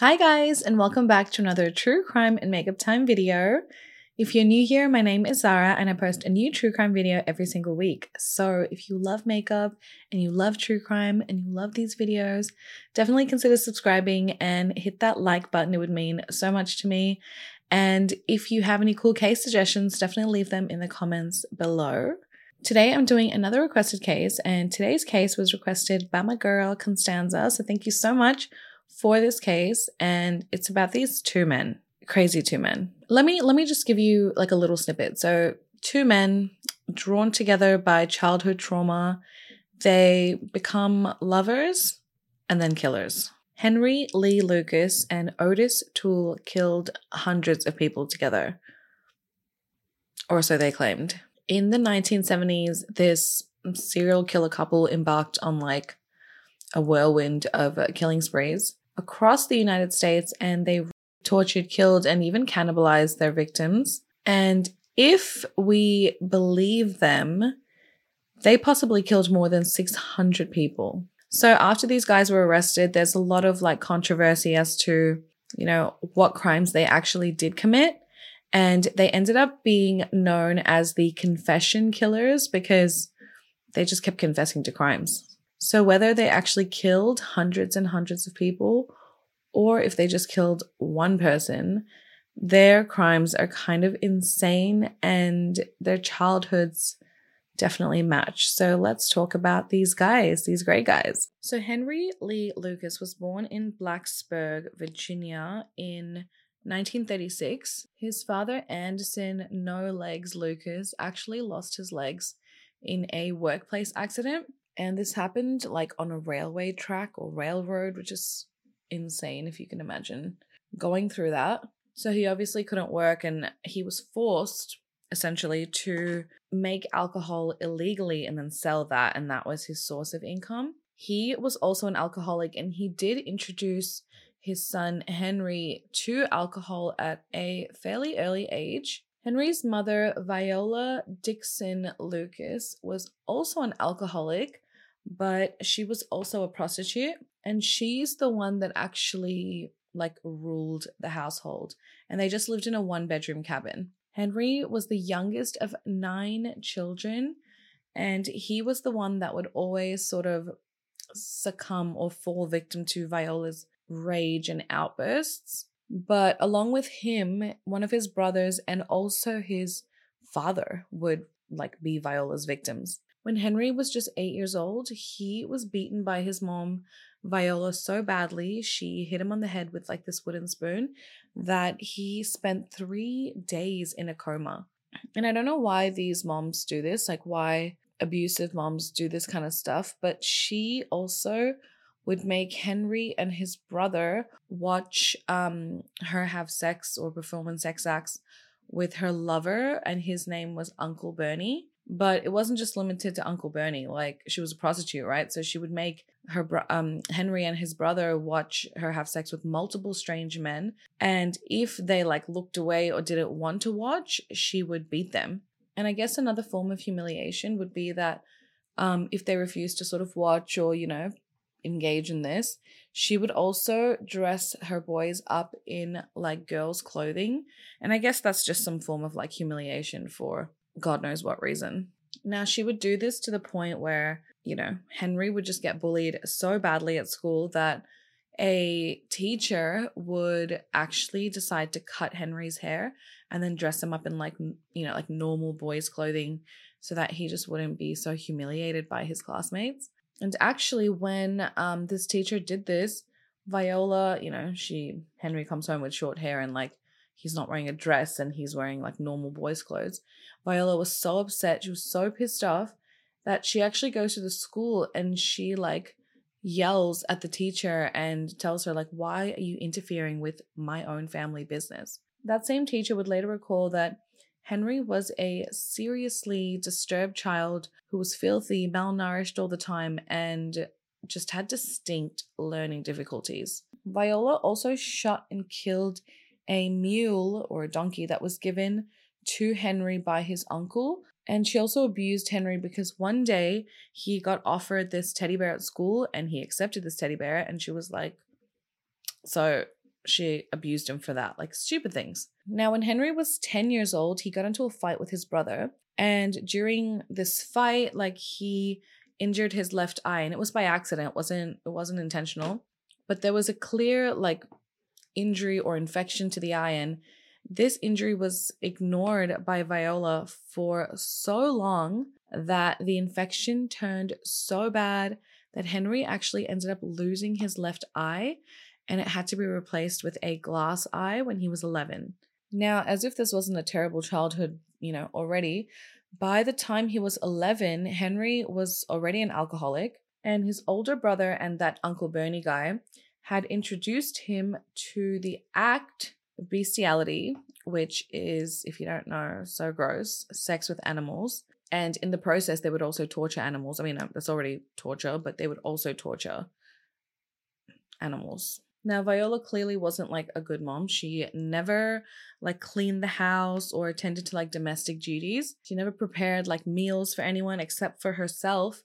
Hi, guys, and welcome back to another true crime and makeup time video. If you're new here, my name is Zara, and I post a new true crime video every single week. So, if you love makeup and you love true crime and you love these videos, definitely consider subscribing and hit that like button. It would mean so much to me. And if you have any cool case suggestions, definitely leave them in the comments below. Today I'm doing another requested case, and today's case was requested by my girl Constanza. So, thank you so much for this case and it's about these two men crazy two men. Let me let me just give you like a little snippet. So two men drawn together by childhood trauma they become lovers and then killers. Henry lee lucas and ottis toole killed hundreds of people together or so they claimed. In the 1970s this serial killer couple embarked on like a whirlwind of killing sprees across the United States and they tortured, killed, and even cannibalized their victims. And if we believe them, they possibly killed more than 600 people. So after these guys were arrested, there's a lot of like controversy as to, you know, what crimes they actually did commit. And they ended up being known as the confession killers because they just kept confessing to crimes. So whether they actually killed hundreds and hundreds of people or if they just killed one person, their crimes are kind of insane and their childhoods definitely match. So let's talk about these guys, these great guys. So Henry Lee Lucas was born in Blacksburg, Virginia in 1936. His father, Anderson No Legs Lucas, actually lost his legs in a workplace accident. And this happened like on a railway track or railroad, which is insane if you can imagine going through that. So he obviously couldn't work and he was forced essentially to make alcohol illegally and then sell that. And that was his source of income. He was also an alcoholic and he did introduce his son Henry to alcohol at a fairly early age. Henry's mother, Viola Dixon Lucas, was also an alcoholic, but she was also a prostitute and she's the one that actually like ruled the household and they just lived in a one bedroom cabin. Henry was the youngest of 9 children and he was the one that would always sort of succumb or fall victim to Viola's rage and outbursts. But along with him, one of his brothers and also his father would like be Viola's victims. When Henry was just eight years old, he was beaten by his mom, Viola, so badly. She hit him on the head with like this wooden spoon that he spent three days in a coma. And I don't know why these moms do this, like why abusive moms do this kind of stuff, but she also would make Henry and his brother watch um, her have sex or perform sex acts with her lover, and his name was Uncle Bernie. But it wasn't just limited to Uncle Bernie. Like she was a prostitute, right? So she would make her bro- um Henry and his brother watch her have sex with multiple strange men, and if they like looked away or didn't want to watch, she would beat them. And I guess another form of humiliation would be that um, if they refused to sort of watch or you know engage in this, she would also dress her boys up in like girls' clothing. And I guess that's just some form of like humiliation for God knows what reason. Now, she would do this to the point where, you know, Henry would just get bullied so badly at school that a teacher would actually decide to cut Henry's hair and then dress him up in like, you know, like normal boys' clothing so that he just wouldn't be so humiliated by his classmates. And actually, when um, this teacher did this, Viola, you know, she, Henry comes home with short hair and like he's not wearing a dress and he's wearing like normal boys' clothes. Viola was so upset. She was so pissed off that she actually goes to the school and she like yells at the teacher and tells her like why are you interfering with my own family business that same teacher would later recall that henry was a seriously disturbed child who was filthy malnourished all the time and just had distinct learning difficulties viola also shot and killed a mule or a donkey that was given to Henry by his uncle. And she also abused Henry because one day he got offered this teddy bear at school and he accepted this teddy bear. And she was like, So she abused him for that, like stupid things. Now, when Henry was 10 years old, he got into a fight with his brother. And during this fight, like he injured his left eye and it was by accident. It wasn't it wasn't intentional. But there was a clear like injury or infection to the and this injury was ignored by Viola for so long that the infection turned so bad that Henry actually ended up losing his left eye and it had to be replaced with a glass eye when he was 11. Now, as if this wasn't a terrible childhood, you know, already, by the time he was 11, Henry was already an alcoholic, and his older brother and that Uncle Bernie guy had introduced him to the act of bestiality, which is, if you don't know, so gross, sex with animals. And in the process, they would also torture animals. I mean, um, that's already torture, but they would also torture animals. Now, Viola clearly wasn't like a good mom. She never like cleaned the house or attended to like domestic duties. She never prepared like meals for anyone except for herself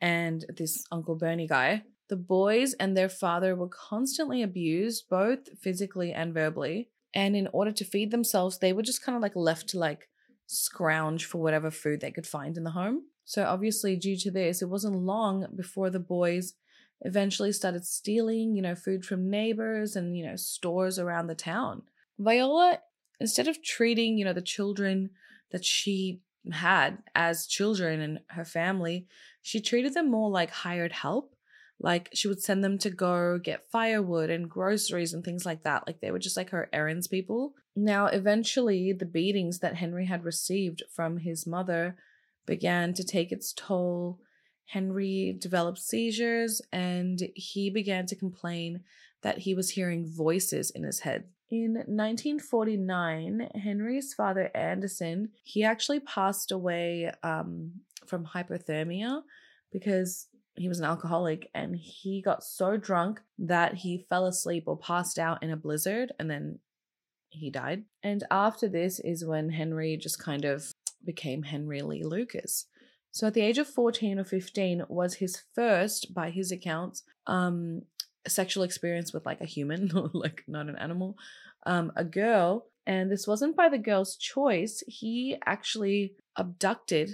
and this Uncle Bernie guy. The boys and their father were constantly abused, both physically and verbally. And in order to feed themselves, they were just kind of like left to like scrounge for whatever food they could find in the home. So, obviously, due to this, it wasn't long before the boys eventually started stealing, you know, food from neighbors and, you know, stores around the town. Viola, instead of treating, you know, the children that she had as children and her family, she treated them more like hired help. Like she would send them to go get firewood and groceries and things like that. Like they were just like her errands people. Now, eventually, the beatings that Henry had received from his mother began to take its toll Henry developed seizures and he began to complain that he was hearing voices in his head. In 1949, Henry's father, Anderson, he actually passed away um, from hypothermia because he was an alcoholic and he got so drunk that he fell asleep or passed out in a blizzard and then he died. And after this is when Henry just kind of became Henry Lee Lucas. So at the age of 14 or 15 was his first, by his accounts, um, sexual experience with like a human, like not an animal, um, a girl. And this wasn't by the girl's choice. He actually abducted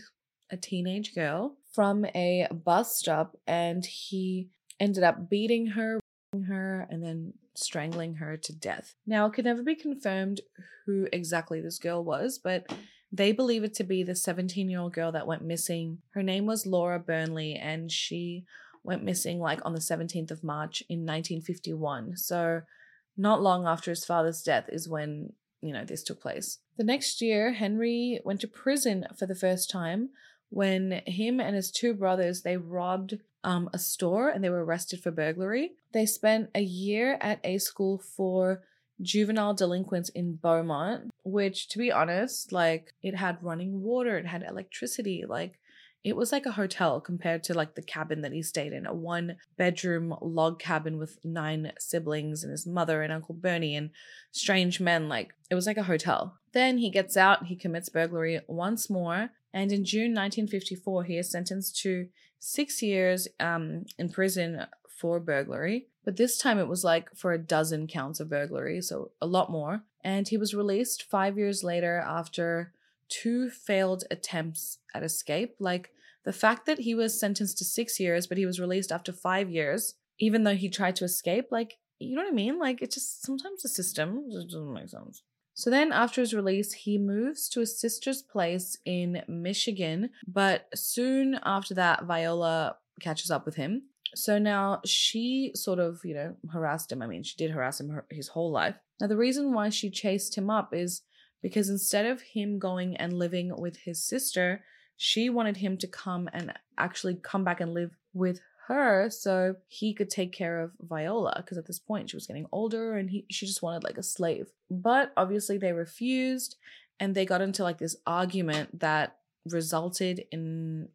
a teenage girl from a bus stop and he ended up beating her, her, and then strangling her to death. Now, it could never be confirmed who exactly this girl was, but they believe it to be the 17 year old girl that went missing. Her name was Laura Burnsley, and she went missing like on the 17th of March in 1951. So, not long after his father's death is when, you know, this took place. The next year, Henry went to prison for the first time when him and his two brothers they robbed um, a store and they were arrested for burglary. They spent a year at a school for juvenile delinquents in Beaumont, which to be honest, like it had running water, it had electricity, like it was like a hotel compared to like the cabin that he stayed in, a one bedroom log cabin with nine siblings and his mother and Uncle Bernie and strange men. Like it was like a hotel. Then he gets out, he commits burglary once more, and in June 1954, he is sentenced to six years um, in prison for burglary, but this time it was like for a dozen counts of burglary, so a lot more. And he was released five years later after two failed attempts at escape. Like the fact that he was sentenced to six years, but he was released after five years, even though he tried to escape, like, you know what I mean? Like, it just sometimes the system just doesn't make sense. So then, after his release, he moves to his sister's place in Michigan. But soon after that, Viola catches up with him so now she sort of, you know, harassed him. I mean, she did harass him her, his whole life. Now, the reason why she chased him up is because instead of him going and living with his sister, she wanted him to come and actually come back and live with her so he could take care of Viola because at this point she was getting older and he she just wanted like a slave. But obviously they refused and they got into like this argument that resulted in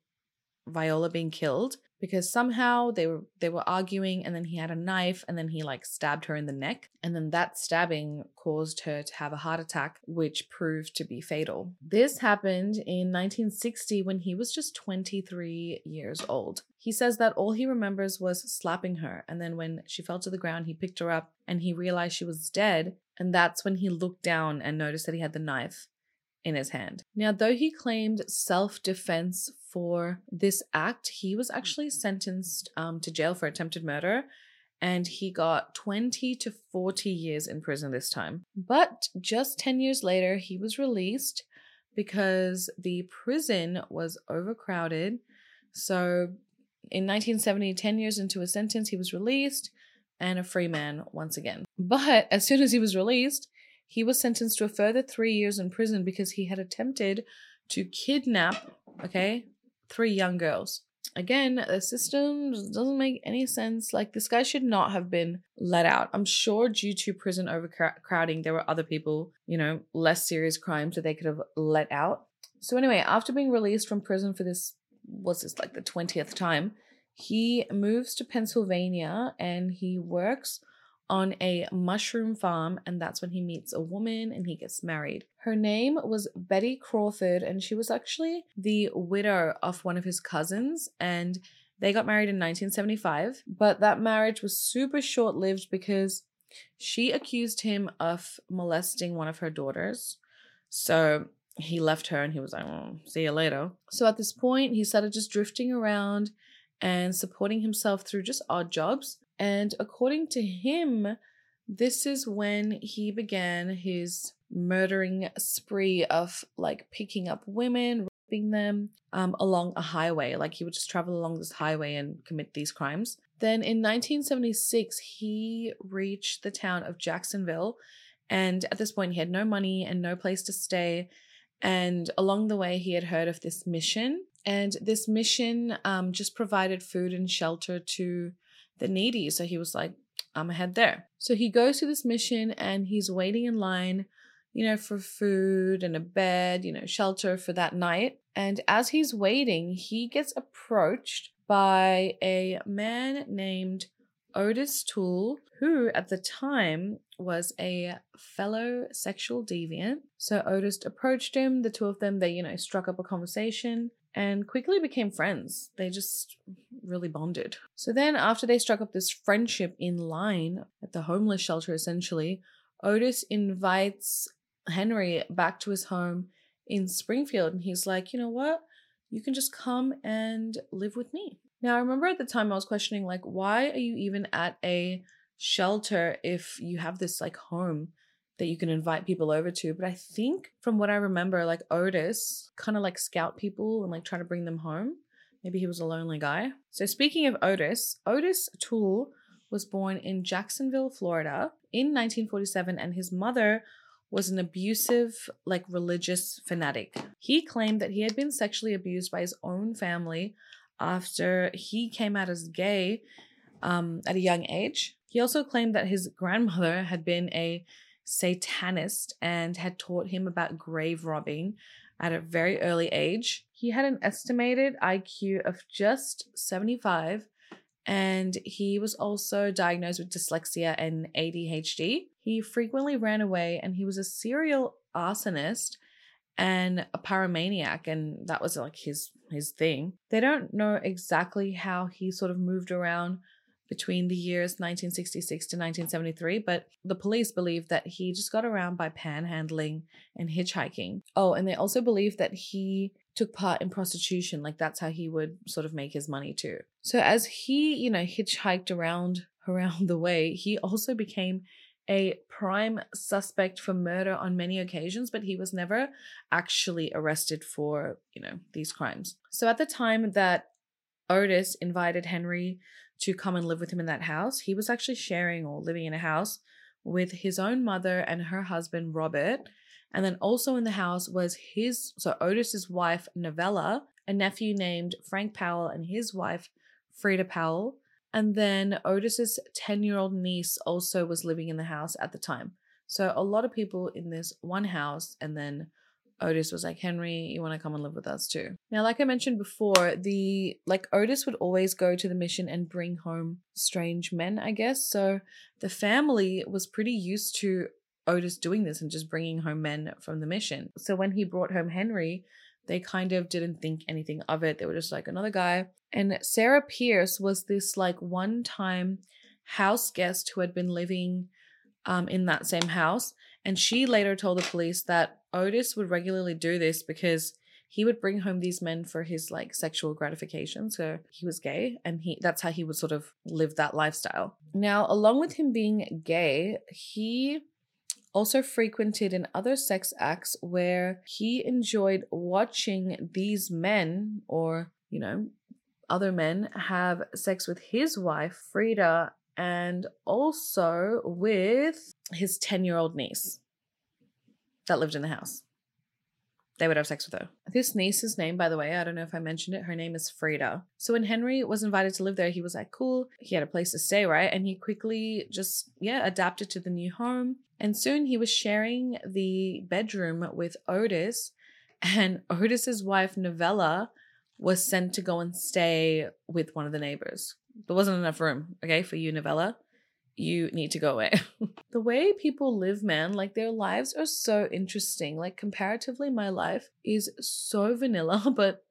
Viola being killed because somehow they were they were arguing and then he had a knife and then he like stabbed her in the neck and then that stabbing caused her to have a heart attack which proved to be fatal. This happened in 1960 when he was just 23 years old. He says that all he remembers was slapping her and then when she fell to the ground he picked her up and he realized she was dead and that's when he looked down and noticed that he had the knife in his hand. Now, though he claimed self defense for this act, he was actually sentenced um, to jail for attempted murder and he got 20 to 40 years in prison this time. But just 10 years later, he was released because the prison was overcrowded. So in 1970, 10 years into his sentence, he was released and a free man once again. But as soon as he was released, he was sentenced to a further three years in prison because he had attempted to kidnap, okay, three young girls. Again, the system doesn't make any sense. Like, this guy should not have been let out. I'm sure due to prison overcrowding, there were other people, you know, less serious crimes that they could have let out. So, anyway, after being released from prison for this, was this like the 20th time, he moves to Pennsylvania and he works on a mushroom farm, and that's when he meets a woman and he gets married. Her name was Betty Crawford, and she was actually the widow of one of his cousins, and they got married in 1975. But that marriage was super short lived because she accused him of molesting one of her daughters. So he left her and he was like, oh, see you later. So at this point, he started just drifting around and supporting himself through just odd jobs. And according to him, this is when he began his murdering spree of like picking up women, raping them um, along a highway. Like he would just travel along this highway and commit these crimes. Then in 1976, he reached the town of Jacksonville. And at this point, he had no money and no place to stay. And along the way, he had heard of this mission. And this mission um, just provided food and shelter to the needy. So he was like, I'm gonna head there. So he goes to this mission and he's waiting in line, you know, for food and a bed, you know, shelter for that night. And as he's waiting, he gets approached by a man named Ottis Toole, who at the time was a fellow sexual deviant. So Ottis approached him. The two of them, they, you know, struck up a conversation and quickly became friends. They just really bonded. So then, after they struck up this friendship in line at the homeless shelter, essentially, Ottis invites Henry back to his home in Springfield. And he's like, you know what? You can just come and live with me. Now, I remember at the time I was questioning, like, why are you even at a shelter if you have this like home that you can invite people over to. But I think from what I remember, like Ottis kind of like scout people and like try to bring them home. Maybe he was a lonely guy. So speaking of Ottis, Ottis Toole was born in Jacksonville, Florida in 1947 and his mother was an abusive, like religious fanatic. He claimed that he had been sexually abused by his own family after he came out as gay um, at a young age. He also claimed that his grandmother had been a satanist and had taught him about grave robbing at a very early age. He had an estimated IQ of just 75 and he was also diagnosed with dyslexia and ADHD. He frequently ran away and he was a serial arsonist and a pyromaniac and that was like his his thing. They don't know exactly how he sort of moved around between the years 1966 to 1973, but the police believe that he just got around by panhandling and hitchhiking. Oh, and they also believe that he took part in prostitution, like that's how he would sort of make his money too. So as he, you know, hitchhiked around around the way, he also became a prime suspect for murder on many occasions, but he was never actually arrested for, you know, these crimes. So at the time that Ottis invited Henry to come and live with him in that house. He was actually sharing or living in a house with his own mother and her husband, Robert. And then also in the house was his, so Ottis's wife, Novella, a nephew named Frank Powell, and his wife, Frida Powell. And then Ottis's 10 year old niece also was living in the house at the time. So a lot of people in this one house, and then Ottis was like, Henry, you want to come and live with us too. Now, like I mentioned before, the like Ottis would always go to the mission and bring home strange men, I guess. So the family was pretty used to Ottis doing this and just bringing home men from the mission. So when he brought home Henry, they kind of didn't think anything of it. They were just like another guy. And Sarah Pierce was this like one time house guest who had been living um, in that same house. And she later told the police that Ottis would regularly do this because he would bring home these men for his like sexual gratification. So he was gay and he that's how he would sort of live that lifestyle. Now, along with him being gay, he also frequented in other sex acts where he enjoyed watching these men or, you know, other men have sex with his wife, Frida, and also with his 10 year old niece that lived in the house. They would have sex with her. This niece's name, by the way, I don't know if I mentioned it, her name is Frida. So when Henry was invited to live there, he was like, cool. He had a place to stay, right? And he quickly just, yeah, adapted to the new home. And soon he was sharing the bedroom with Ottis. And Ottis's wife, Novella, was sent to go and stay with one of the neighbors. There wasn't enough room, okay, for you, Novella. You need to go away. the way people live, man, like their lives are so interesting. Like, comparatively, my life is so vanilla, but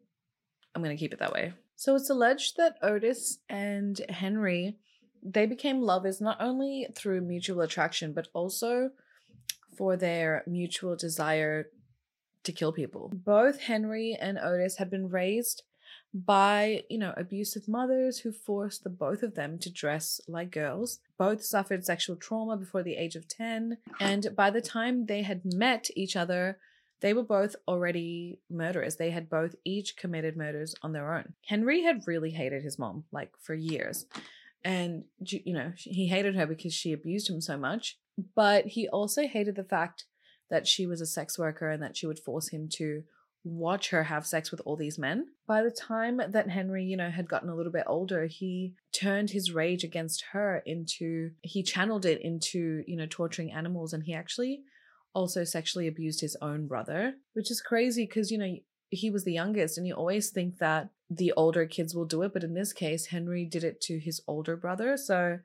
I'm going to keep it that way. So it's alleged that Ottis and Henry they became lovers not only through mutual attraction but also for their mutual desire to kill people. Both Henry and Ottis had been raised by, you know, abusive mothers who forced the both of them to dress like girls. Both suffered sexual trauma before the age of 10, and by the time they had met each other, they were both already murderers. They had both each committed murders on their own. Henry had really hated his mom, like for years. And, you know, he hated her because she abused him so much. But he also hated the fact that she was a sex worker and that she would force him to watch her have sex with all these men. By the time that Henry, you know, had gotten a little bit older, he turned his rage against her into, he channeled it into, you know, torturing animals. And he actually also sexually abused his own brother, which is crazy because, you know, he was the youngest and you always think that the older kids will do it. But in this case, Henry did it to his older brother. So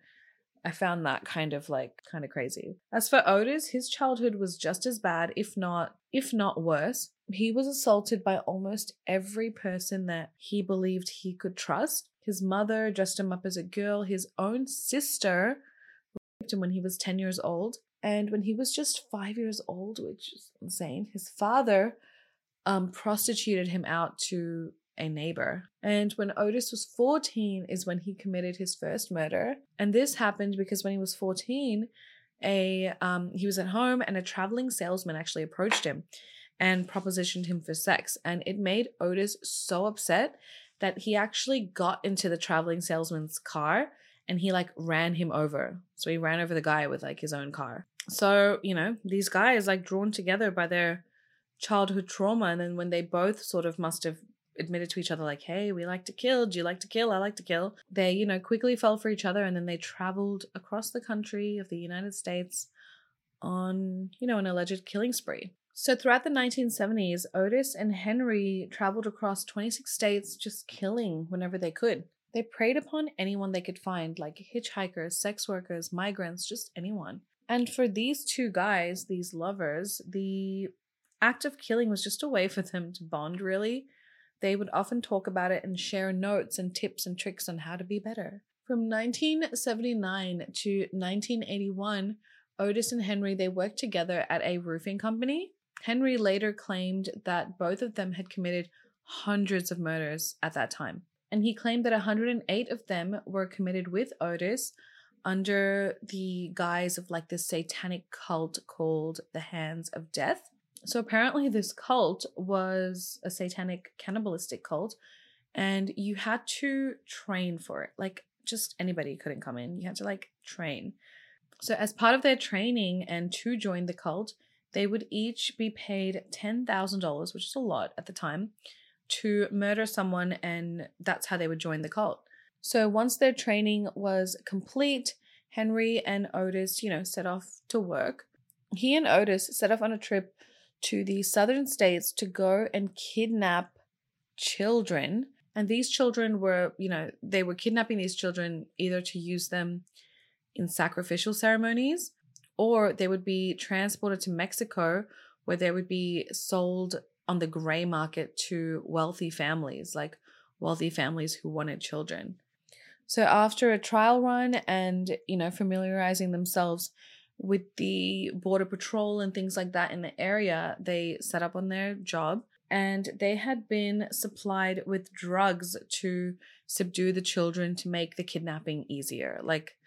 I found that kind of like kind of crazy. As for Ottis, his childhood was just as bad, if not if not worse. He was assaulted by almost every person that he believed he could trust. His mother dressed him up as a girl. His own sister raped him when he was 10 years old. And when he was just five years old, which is insane, his father um, prostituted him out to a neighbor. And when Ottis was 14 is when he committed his first murder. And this happened because when he was 14, a um, he was at home and a traveling salesman actually approached him and propositioned him for sex. And it made Ottis so upset that he actually got into the traveling salesman's car and he like ran him over. So he ran over the guy with like his own car. So, you know, these guys like drawn together by their childhood trauma and then when they both sort of must have admitted to each other like hey we like to kill. Do you like to kill? I like to kill. They you know quickly fell for each other and then they traveled across the country of the united states on you know an alleged killing spree. So throughout the 1970s ottis and henry traveled across 26 states just killing whenever they could. They preyed upon anyone they could find like hitchhikers sex workers migrants just anyone. And for these two guys these lovers the act of killing was just a way for them to bond really they would often talk about it and share notes and tips and tricks on how to be better. From 1979 to 1981, Ottis and Henry they worked together at a roofing company. Henry later claimed that both of them had committed hundreds of murders at that time. And he claimed that 108 of them were committed with Ottis under the guise of like this satanic cult called the Hands of Death. So apparently, this cult was a satanic cannibalistic cult, and you had to train for it. Like, just anybody couldn't come in. You had to like train. So, as part of their training and to join the cult, they would each be paid $10,000, which is a lot at the time, to murder someone, and that's how they would join the cult. So, once their training was complete, Henry and Ottis, you know, set off to work. He and Ottis set off on a trip to the southern states to go and kidnap children. And these children were, you know, they were kidnapping these children either to use them in sacrificial ceremonies or they would be transported to Mexico where they would be sold on the gray market to wealthy families, like wealthy families who wanted children. So after a trial run and, you know, familiarizing themselves with the border patrol and things like that in the area, they set up on their job and they had been supplied with drugs to subdue the children to make the kidnapping easier. Like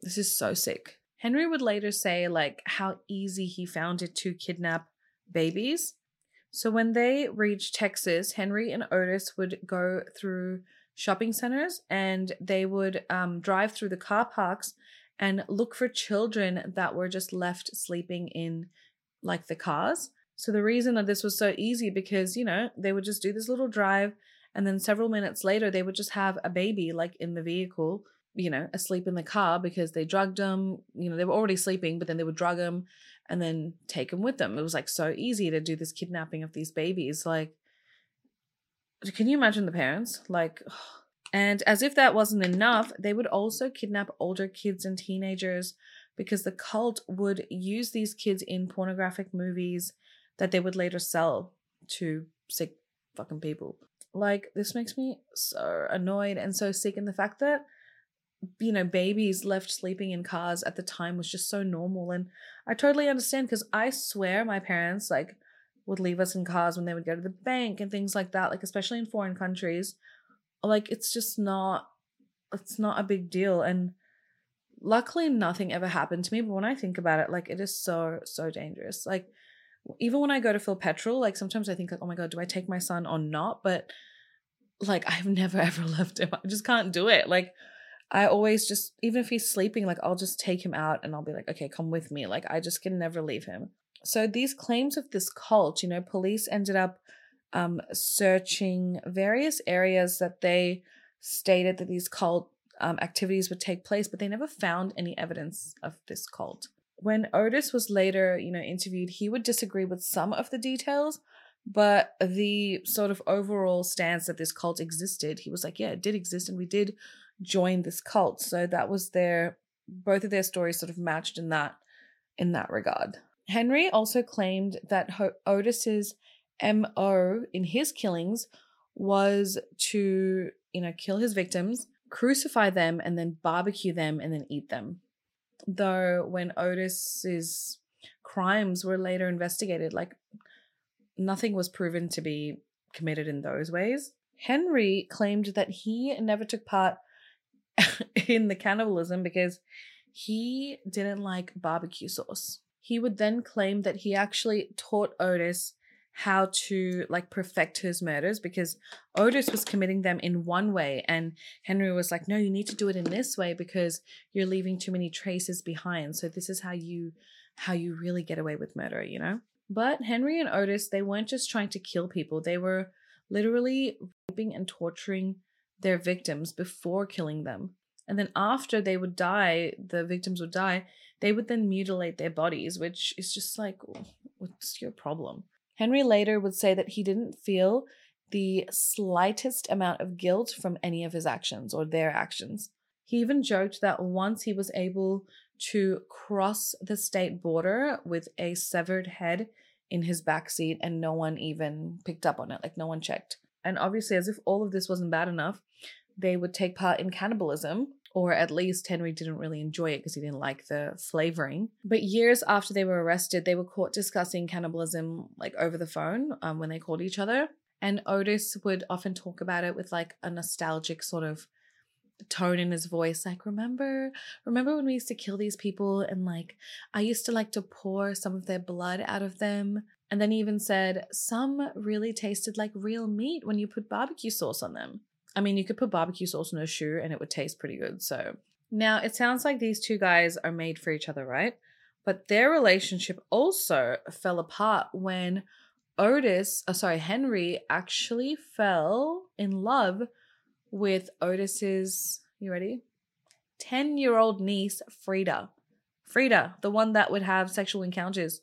this is so sick. Henry would later say like how easy he found it to kidnap babies. So when they reached Texas, Henry and Ottis would go through shopping centers and they would um, drive through the car parks and look for children that were just left sleeping in like the cars. So the reason that this was so easy because, you know, they would just do this little drive and then several minutes later they would just have a baby like in the vehicle, you know, asleep in the car because they drugged them, you know, they were already sleeping, but then they would drug them and then take them with them. It was like so easy to do this kidnapping of these babies like can you imagine the parents? Like, and as if that wasn't enough, they would also kidnap older kids and teenagers because the cult would use these kids in pornographic movies that they would later sell to sick fucking people. Like, this makes me so annoyed and so sick. And the fact that, you know, babies left sleeping in cars at the time was just so normal. And I totally understand because I swear my parents, like, would leave us in cars when they would go to the bank and things like that like especially in foreign countries like it's just not it's not a big deal and luckily nothing ever happened to me but when i think about it like it is so so dangerous. Like even when i go to fill petrol like sometimes i think like oh my god do i take my son or not? But like i've never ever left him. I just can't do it. Like i always just even if he's sleeping like i'll just take him out and i'll be like okay come with me. Like i just can never leave him. So these claims of this cult, you know, police ended up um, searching various areas that they stated that these cult um, activities would take place, but they never found any evidence of this cult. When Ottis was later, you know, interviewed, he would disagree with some of the details, but the sort of overall stance that this cult existed, he was like, yeah, it did exist, and we did join this cult. So that was their both of their stories sort of matched in that in that regard. Henry also claimed that Ottis's MO in his killings was to, you know, kill his victims, crucify them, and then barbecue them and then eat them. Though when Ottis's crimes were later investigated, like nothing was proven to be committed in those ways. Henry claimed that he never took part in the cannibalism because he didn't like barbecue sauce. He would then claim that he actually taught Ottis how to like perfect his murders because Ottis was committing them in one way and Henry was like no you need to do it in this way because you're leaving too many traces behind. So this is how you how you really get away with murder you know? But Henry and Ottis they weren't just trying to kill people. They were literally raping and torturing their victims before killing them. And then after they would die the victims would die they would then mutilate their bodies, which is just like, what's your problem? Henry later would say that he didn't feel the slightest amount of guilt from any of his actions or their actions. He even joked that once he was able to cross the state border with a severed head in his backseat and no one even picked up on it, like no one checked. And obviously, as if all of this wasn't bad enough, they would take part in cannibalism, or at least Henry didn't really enjoy it because he didn't like the flavoring. But years after they were arrested, they were caught discussing cannibalism like over the phone um, when they called each other. And Ottis would often talk about it with like a nostalgic sort of tone in his voice like remember remember when we used to kill these people and like i used to like to pour some of their blood out of them and then he even said some really tasted like real meat when you put barbecue sauce on them I mean, you could put barbecue sauce on a shoe and it would taste pretty good. So now it sounds like these two guys are made for each other, right? But their relationship also fell apart when Ottis, oh, sorry, Henry actually fell in love with Ottis's, you ready? 10 year old niece, Frida. Frida, the one that would have sexual encounters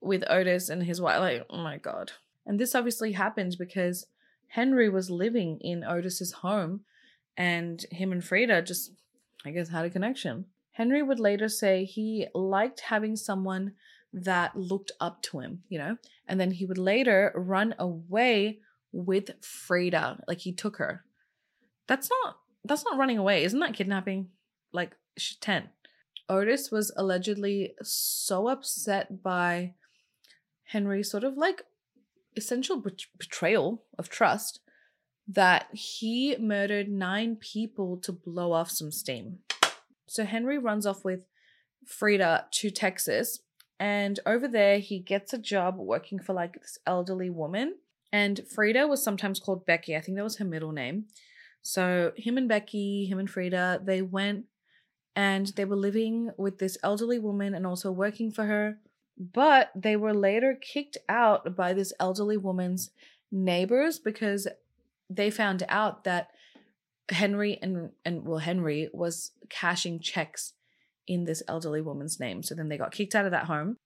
with Ottis and his wife. Like, oh my God. And this obviously happened because Henry was living in Ottis's home and him and Frida just, I guess, had a connection. Henry would later say he liked having someone that looked up to him, you know, and then he would later run away with Frida. Like he took her. That's not that's not running away. Isn't that kidnapping? Like she's 10. Ottis was allegedly so upset by Henry sort of like essential betrayal of trust that he murdered nine people to blow off some steam. So Henry runs off with Frida to Texas, and over there he gets a job working for like this elderly woman. And Frida was sometimes called Becky. I think that was her middle name. So him and Becky, him and Frida, they went and they were living with this elderly woman and also working for her. But they were later kicked out by this elderly woman's neighbors because they found out that Henry and and well Henry was cashing checks in this elderly woman's name. So then they got kicked out of that home.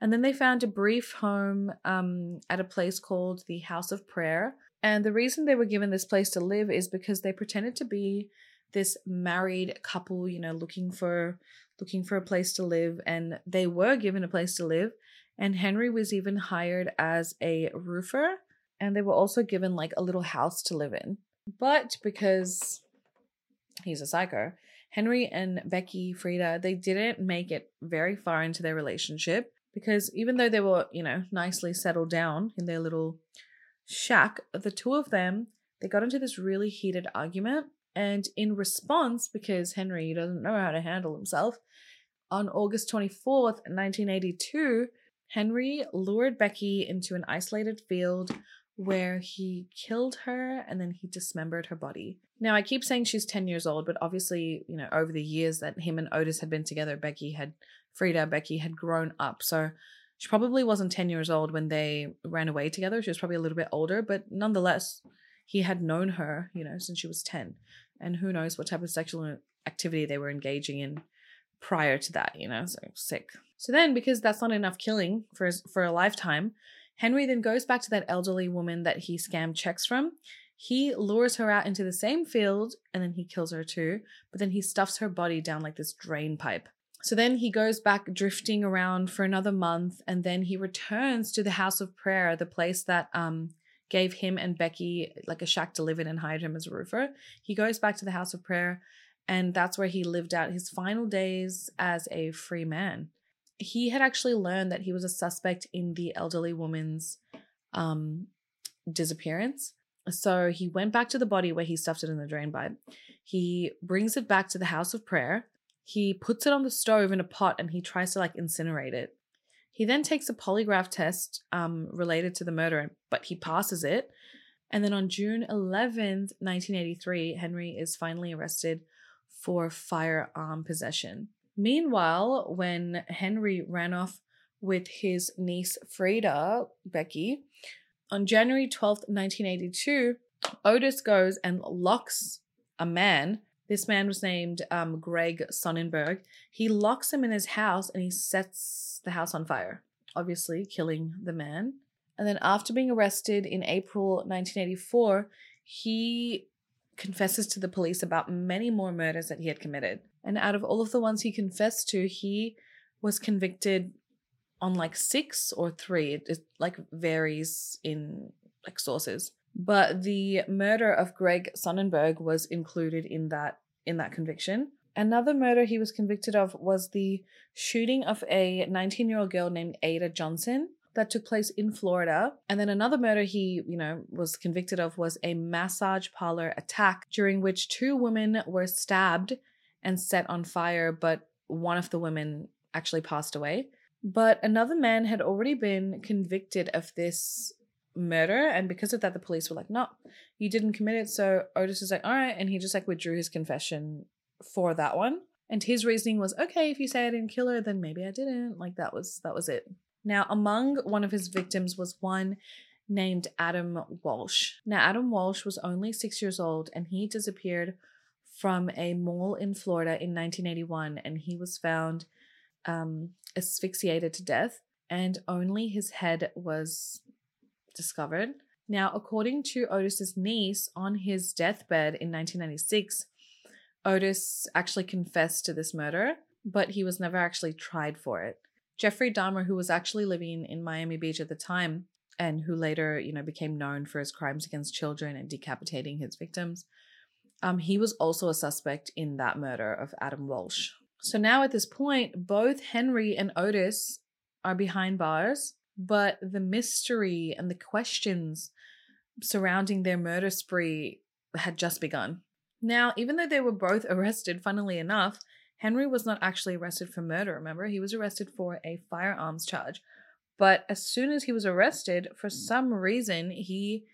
And then they found a brief home um, at a place called the House of Prayer. And the reason they were given this place to live is because they pretended to be this married couple, you know, looking for looking for a place to live and they were given a place to live and Henry was even hired as a roofer and they were also given like a little house to live in. But because he's a psycho, Henry and Becky Frida, they didn't make it very far into their relationship because even though they were, you know, nicely settled down in their little shack, the two of them, they got into this really heated argument and in response, because Henry doesn't know how to handle himself, on August 24th, 1982, Henry lured Becky into an isolated field where he killed her and then he dismembered her body. Now, I keep saying she's 10 years old, but obviously, you know, over the years that him and Ottis had been together, Becky had, Frida, Becky had grown up. So she probably wasn't 10 years old when they ran away together. She was probably a little bit older, but nonetheless, he had known her, you know, since she was 10. And who knows what type of sexual activity they were engaging in prior to that, you know, so sick. So then, because that's not enough killing for, his, for a lifetime, Henry then goes back to that elderly woman that he scammed checks from. He lures her out into the same field and then he kills her too, but then he stuffs her body down like this drain pipe. So then he goes back drifting around for another month and then he returns to the house of prayer, the place that um gave him and Becky like a shack to live in and hired him as a roofer. He goes back to the house of prayer, and that's where he lived out his final days as a free man. He had actually learned that he was a suspect in the elderly woman's um, disappearance. So he went back to the body where he stuffed it in the drain pipe. He brings it back to the house of prayer. He puts it on the stove in a pot and he tries to like incinerate it. He then takes a polygraph test um, related to the murder, but he passes it. And then on June 11th, 1983, Henry is finally arrested for firearm possession. Meanwhile, when Henry ran off with his niece Frida, Becky, on January 12th, 1982, Ottis goes and locks a man. This man was named um, Greg Sonnenberg. He locks him in his house and he sets the house on fire, obviously killing the man. And then after being arrested in April 1984, he confesses to the police about many more murders that he had committed. And out of all of the ones he confessed to, he was convicted on like six or three. It, it like varies in like sources. But the murder of Greg Sonnenberg was included in that in that conviction. Another murder he was convicted of was the shooting of a 19 year old girl named Ada Johnson that took place in Florida. And then another murder he, you know, was convicted of was a massage parlor attack during which two women were stabbed and set on fire, but one of the women actually passed away. But another man had already been convicted of this murder, and because of that, the police were like, "No, you didn't commit it." So Ottis is like, "All right," and he just like withdrew his confession for that one. And his reasoning was, okay, if you say I didn't kill her, then maybe I didn't. Like that was that was it. Now, among one of his victims was one named Adam Walsh. Now, Adam Walsh was only six years old and he disappeared from a mall in Florida in 1981 and he was found um, asphyxiated to death. and only his head was discovered. Now, according to Ottis's niece, on his deathbed in 1996, Ottis actually confessed to this murder, but he was never actually tried for it. Jeffrey Dahmer, who was actually living in Miami Beach at the time and who later, you know, became known for his crimes against children and decapitating his victims, um, he was also a suspect in that murder of Adam Walsh. So now at this point, both Henry and Ottis are behind bars, but the mystery and the questions surrounding their murder spree had just begun. Now, even though they were both arrested, funnily enough, Henry was not actually arrested for murder, remember? He was arrested for a firearms charge. But as soon as he was arrested, for some reason, he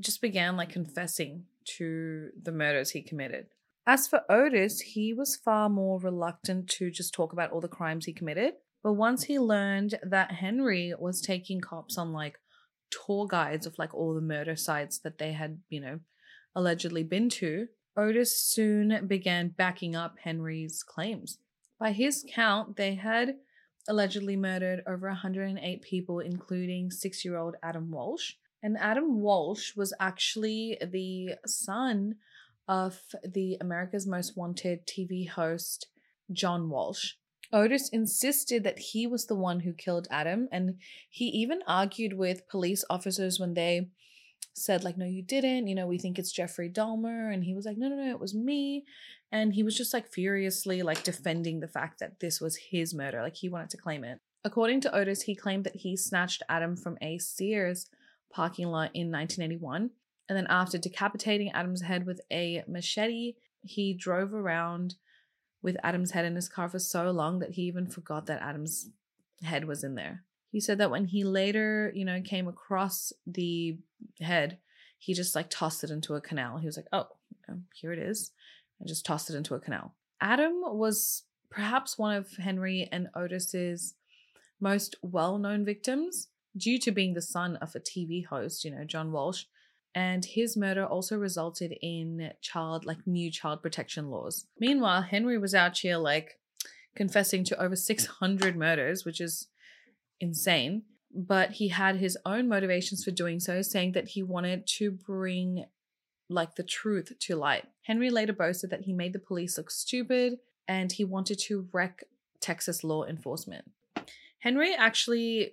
just began like confessing to the murders he committed. As for Ottis, he was far more reluctant to just talk about all the crimes he committed. But once he learned that Henry was taking cops on like tour guides of like all the murder sites that they had, you know, allegedly been to, Ottis soon began backing up Henry's claims. By his count, they had allegedly murdered over 108 people, including six year old Adam Walsh. And Adam Walsh was actually the son of the America's Most Wanted TV host, John Walsh. Ottis insisted that he was the one who killed Adam, and he even argued with police officers when they said, like, no, you didn't, you know, we think it's Jeffrey Dahmer. And he was like, no, no, no, it was me. And he was just like furiously like defending the fact that this was his murder. Like he wanted to claim it. According to Ottis, he claimed that he snatched Adam from a Sears parking lot in 1981 and then after decapitating Adam's head with a machete, he drove around with Adam's head in his car for so long that he even forgot that Adam's head was in there. He said that when he later, you know, came across the head, he just like tossed it into a canal. He was like, oh, here it is, and just tossed it into a canal. Adam was perhaps one of Henry and Ottis's most well known victims due to being the son of a TV host, you know, John Walsh, and his murder also resulted in child like new child protection laws. Meanwhile, Henry was out here like confessing to over 600 murders, which is insane, but he had his own motivations for doing so, saying that he wanted to bring like the truth to light. Henry later boasted that he made the police look stupid and he wanted to wreck Texas law enforcement. Henry actually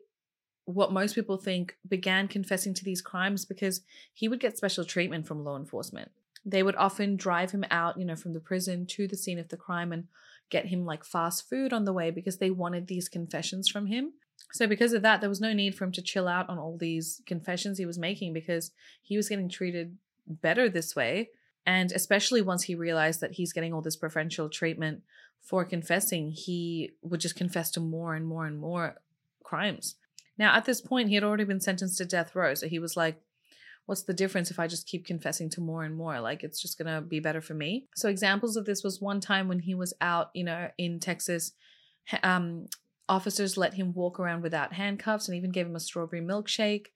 what most people think began confessing to these crimes because he would get special treatment from law enforcement. They would often drive him out, you know, from the prison to the scene of the crime and get him like fast food on the way because they wanted these confessions from him. So, because of that, there was no need for him to chill out on all these confessions he was making because he was getting treated better this way. And especially once he realized that he's getting all this preferential treatment for confessing, he would just confess to more and more and more crimes. Now, at this point, he had already been sentenced to death row. So he was like, what's the difference if I just keep confessing to more and more? Like, it's just going to be better for me. So, examples of this was one time when he was out, you know, in Texas, um, officers let him walk around without handcuffs and even gave him a strawberry milkshake.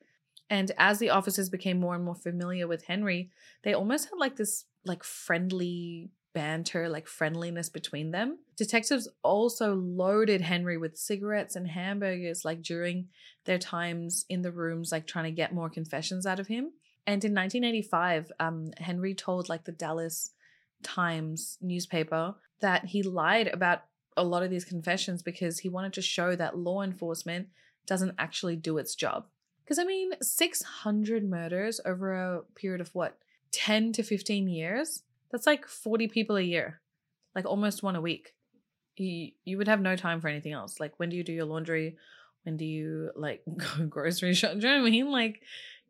And as the officers became more and more familiar with Henry, they almost had like this like friendly banter, like friendliness between them. Detectives also loaded Henry with cigarettes and hamburgers, like during their times in the rooms, like trying to get more confessions out of him. And in 1985, um, Henry told like the Dallas Times newspaper that he lied about a lot of these confessions because he wanted to show that law enforcement doesn't actually do its job. Because I mean, 600 murders over a period of what, 10 to 15 years? That's like 40 people a year, like almost one a week. You, you would have no time for anything else. Like, when do you do your laundry? When do you like go grocery shop? Do you know what I mean? Like,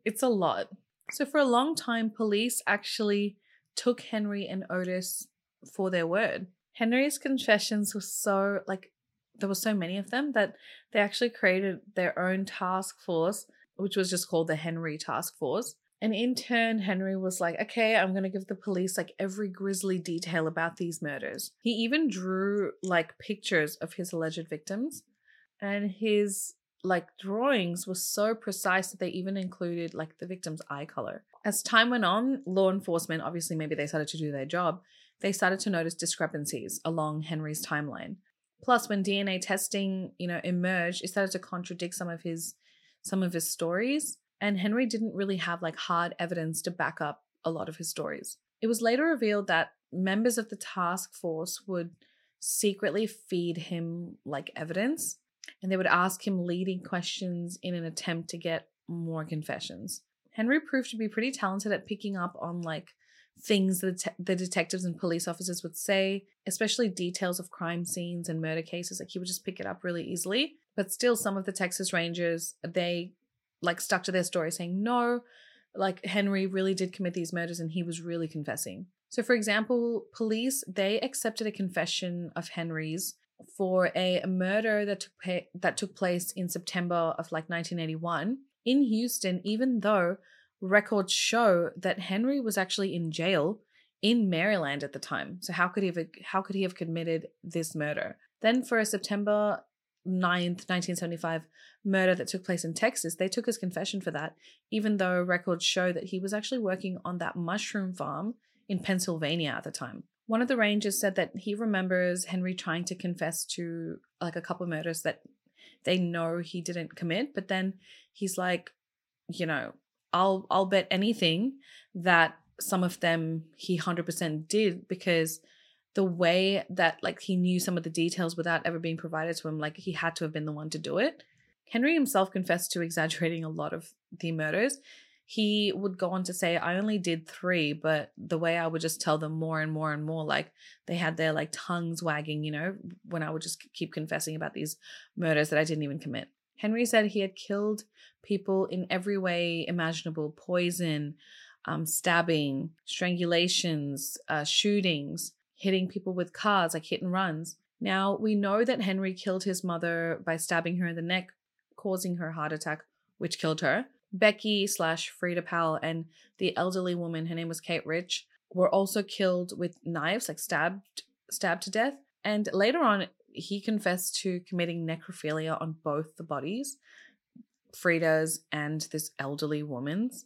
it's a lot. So, for a long time, police actually took Henry and Ottis for their word. Henry's confessions were so, like, there were so many of them that they actually created their own task force, which was just called the Henry Task Force. And in turn, Henry was like, okay, I'm going to give the police like every grisly detail about these murders. He even drew like pictures of his alleged victims. And his like drawings were so precise that they even included like the victim's eye color. As time went on, law enforcement, obviously, maybe they started to do their job, they started to notice discrepancies along Henry's timeline. Plus, when DNA testing, you know, emerged, it started to contradict some of his some of his stories. And Henry didn't really have like hard evidence to back up a lot of his stories. It was later revealed that members of the task force would secretly feed him like evidence and they would ask him leading questions in an attempt to get more confessions. Henry proved to be pretty talented at picking up on like things that the detectives and police officers would say, especially details of crime scenes and murder cases. Like he would just pick it up really easily. But still, some of the Texas Rangers, they like stuck to their story saying, no, like Henry really did commit these murders and he was really confessing. So, for example, police, they accepted a confession of Henry's for a murder that took, pa- that took place in September of like 1981 in Houston, even though records show that Henry was actually in jail in Maryland at the time. So how could he have how could he have committed this murder? Then for a September 9th, 1975 murder that took place in Texas, they took his confession for that, even though records show that he was actually working on that mushroom farm in Pennsylvania at the time. One of the rangers said that he remembers Henry trying to confess to like a couple murders that they know he didn't commit, but then he's like, you know, I'll I'll bet anything that some of them he 100% did because the way that like he knew some of the details without ever being provided to him like he had to have been the one to do it. Henry himself confessed to exaggerating a lot of the murders. He would go on to say i only did three but the way i would just tell them more and more and more like they had their like tongues wagging you know when i would just keep confessing about these murders that i didn't even commit. Henry said he had killed people in every way imaginable poison um, stabbing strangulations uh, shootings hitting people with cars, like hit and runs. Now, we know that Henry killed his mother by stabbing her in the neck, causing her heart attack, which killed her. Becky slash Frieda Powell and the elderly woman, her name was Kate Rich, were also killed with knives, like stabbed, stabbed to death. And later on, he confessed to committing necrophilia on both the bodies, Frieda's and this elderly woman's,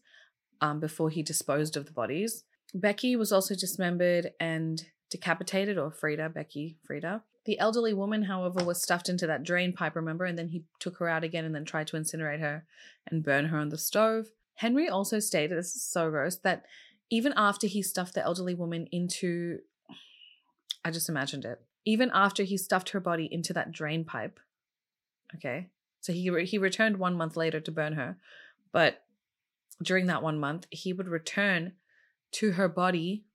um, before he disposed of the bodies. Becky was also dismembered and decapitated, or Frieda, Becky, Frieda. The elderly woman, however, was stuffed into that drain pipe, remember? And then he took her out again and then tried to incinerate her and burn her on the stove. Henry also stated, this is so gross, that even after he stuffed the elderly woman into, I just imagined it, even after he stuffed her body into that drain pipe, okay? So he, re- he returned one month later to burn her. But during that one month, he would return to her body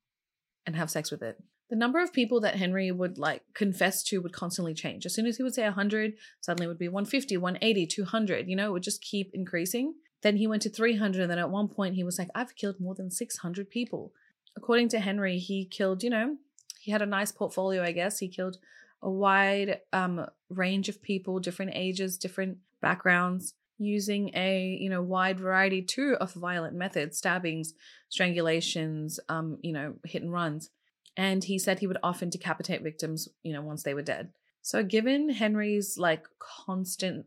and have sex with it the number of people that Henry would like confess to would constantly change. As soon as he would say 100, suddenly it would be 150, 180, 200, you know, it would just keep increasing. Then he went to 300, and then at one point he was like, I've killed more than 600 people. According to Henry, he killed, you know, he had a nice portfolio, I guess. He killed a wide um, range of people, different ages, different backgrounds, using a, you know, wide variety too of violent methods, stabbings, strangulations, um, you know, hit and runs and he said he would often decapitate victims, you know, once they were dead. So, given Henry's like constant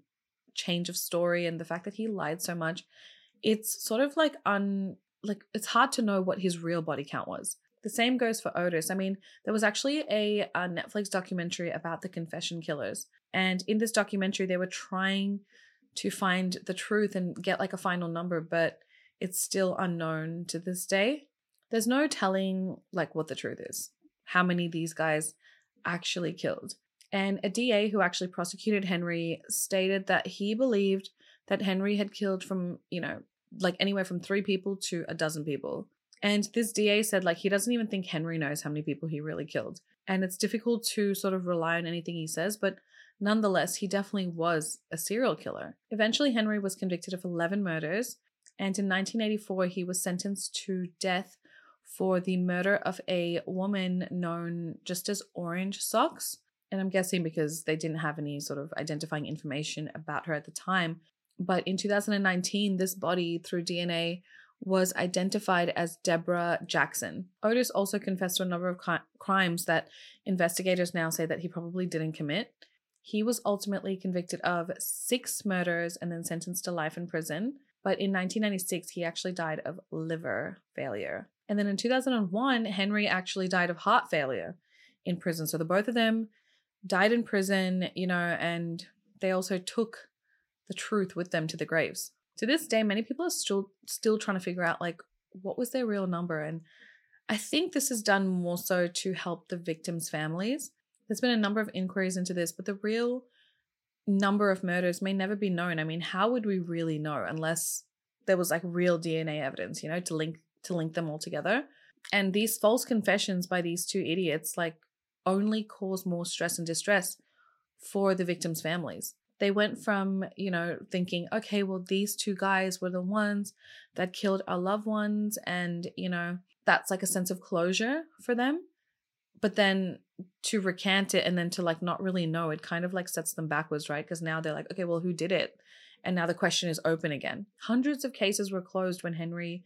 change of story and the fact that he lied so much, it's sort of like un like it's hard to know what his real body count was. The same goes for Ottis. I mean, there was actually a, a Netflix documentary about the confession killers, and in this documentary, they were trying to find the truth and get like a final number, but it's still unknown to this day there's no telling like what the truth is, how many these guys actually killed. And a DA who actually prosecuted Henry stated that he believed that Henry had killed from, you know, like anywhere from three people to a dozen people. And this DA said, like, he doesn't even think Henry knows how many people he really killed. And it's difficult to sort of rely on anything he says, but nonetheless, he definitely was a serial killer. Eventually, Henry was convicted of 11 murders. And in 1984, he was sentenced to death for the murder of a woman known just as Orange Socks. And I'm guessing because they didn't have any sort of identifying information about her at the time. But in 2019, this body through DNA was identified as Deborah Jackson. Ottis also confessed to a number of crimes that investigators now say that he probably didn't commit. He was ultimately convicted of six murders and then sentenced to life in prison. But in 1996, he actually died of liver failure. And then in 2001, Henry actually died of heart failure in prison. So the both of them died in prison, you know, and they also took the truth with them to the graves. To this day, many people are still still trying to figure out like what was their real number and I think this is done more so to help the victims' families. There's been a number of inquiries into this, but the real number of murders may never be known. I mean, how would we really know unless there was like real DNA evidence, you know, to link to link them all together? And these false confessions by these two idiots like only cause more stress and distress for the victims' families. They went from, you know, thinking, okay, well, these two guys were the ones that killed our loved ones, and, you know, that's like a sense of closure for them. But then to recant it and then to like not really know, it kind of like sets them backwards, right? Because now they're like, okay, well, who did it? And now the question is open again. Hundreds of cases were closed when Henry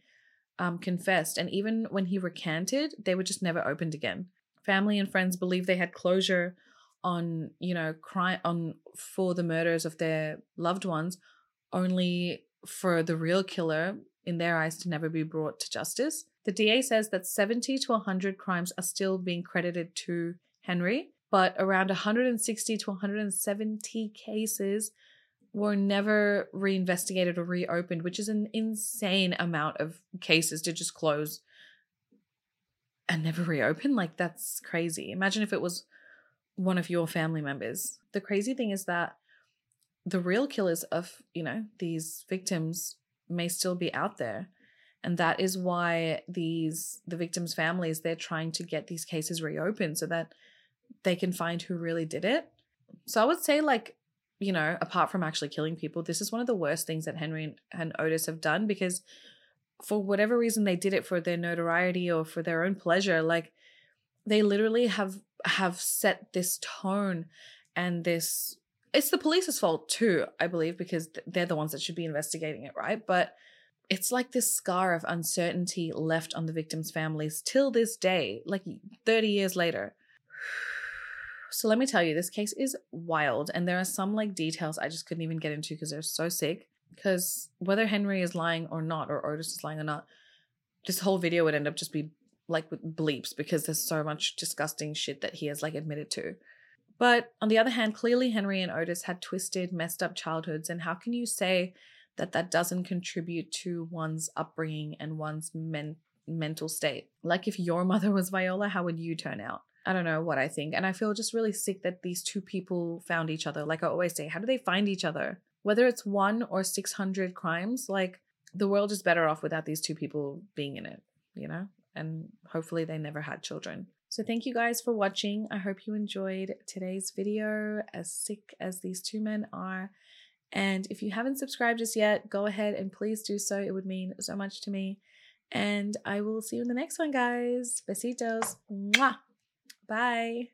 um, confessed, and even when he recanted, they were just never opened again. Family and friends believe they had closure on, you know, crime on for the murders of their loved ones, only for the real killer, in their eyes, to never be brought to justice. The DA says that 70 to 100 crimes are still being credited to Henry, but around 160 to 170 cases were never reinvestigated or reopened, which is an insane amount of cases to just close and never reopen. Like, that's crazy. Imagine if it was one of your family members. The crazy thing is that the real killers of, you know, these victims may still be out there. And that is why these the victims' families they're trying to get these cases reopened so that they can find who really did it. So I would say like you know, apart from actually killing people, this is one of the worst things that Henry and Ottis have done because for whatever reason they did it for their notoriety or for their own pleasure, like they literally have have set this tone and this it's the police's fault too, I believe, because they're the ones that should be investigating it, right? But it's like this scar of uncertainty left on the victims' families till this day, like 30 years later. So let me tell you, this case is wild, and there are some like details I just couldn't even get into because they're so sick. Because whether Henry is lying or not, or Ottis is lying or not, this whole video would end up just be like with bleeps because there's so much disgusting shit that he has like admitted to. But on the other hand, clearly Henry and Ottis had twisted, messed up childhoods, and how can you say that that doesn't contribute to one's upbringing and one's men- mental state? Like if your mother was Viola, how would you turn out? I don't know what I think. And I feel just really sick that these two people found each other. Like I always say, how do they find each other? Whether it's one or 600 crimes, like the world is better off without these two people being in it, you know? And hopefully they never had children. So thank you guys for watching. I hope you enjoyed today's video, as sick as these two men are. And if you haven't subscribed just yet, go ahead and please do so. It would mean so much to me. And I will see you in the next one, guys. Besitos. Mwah. Bye.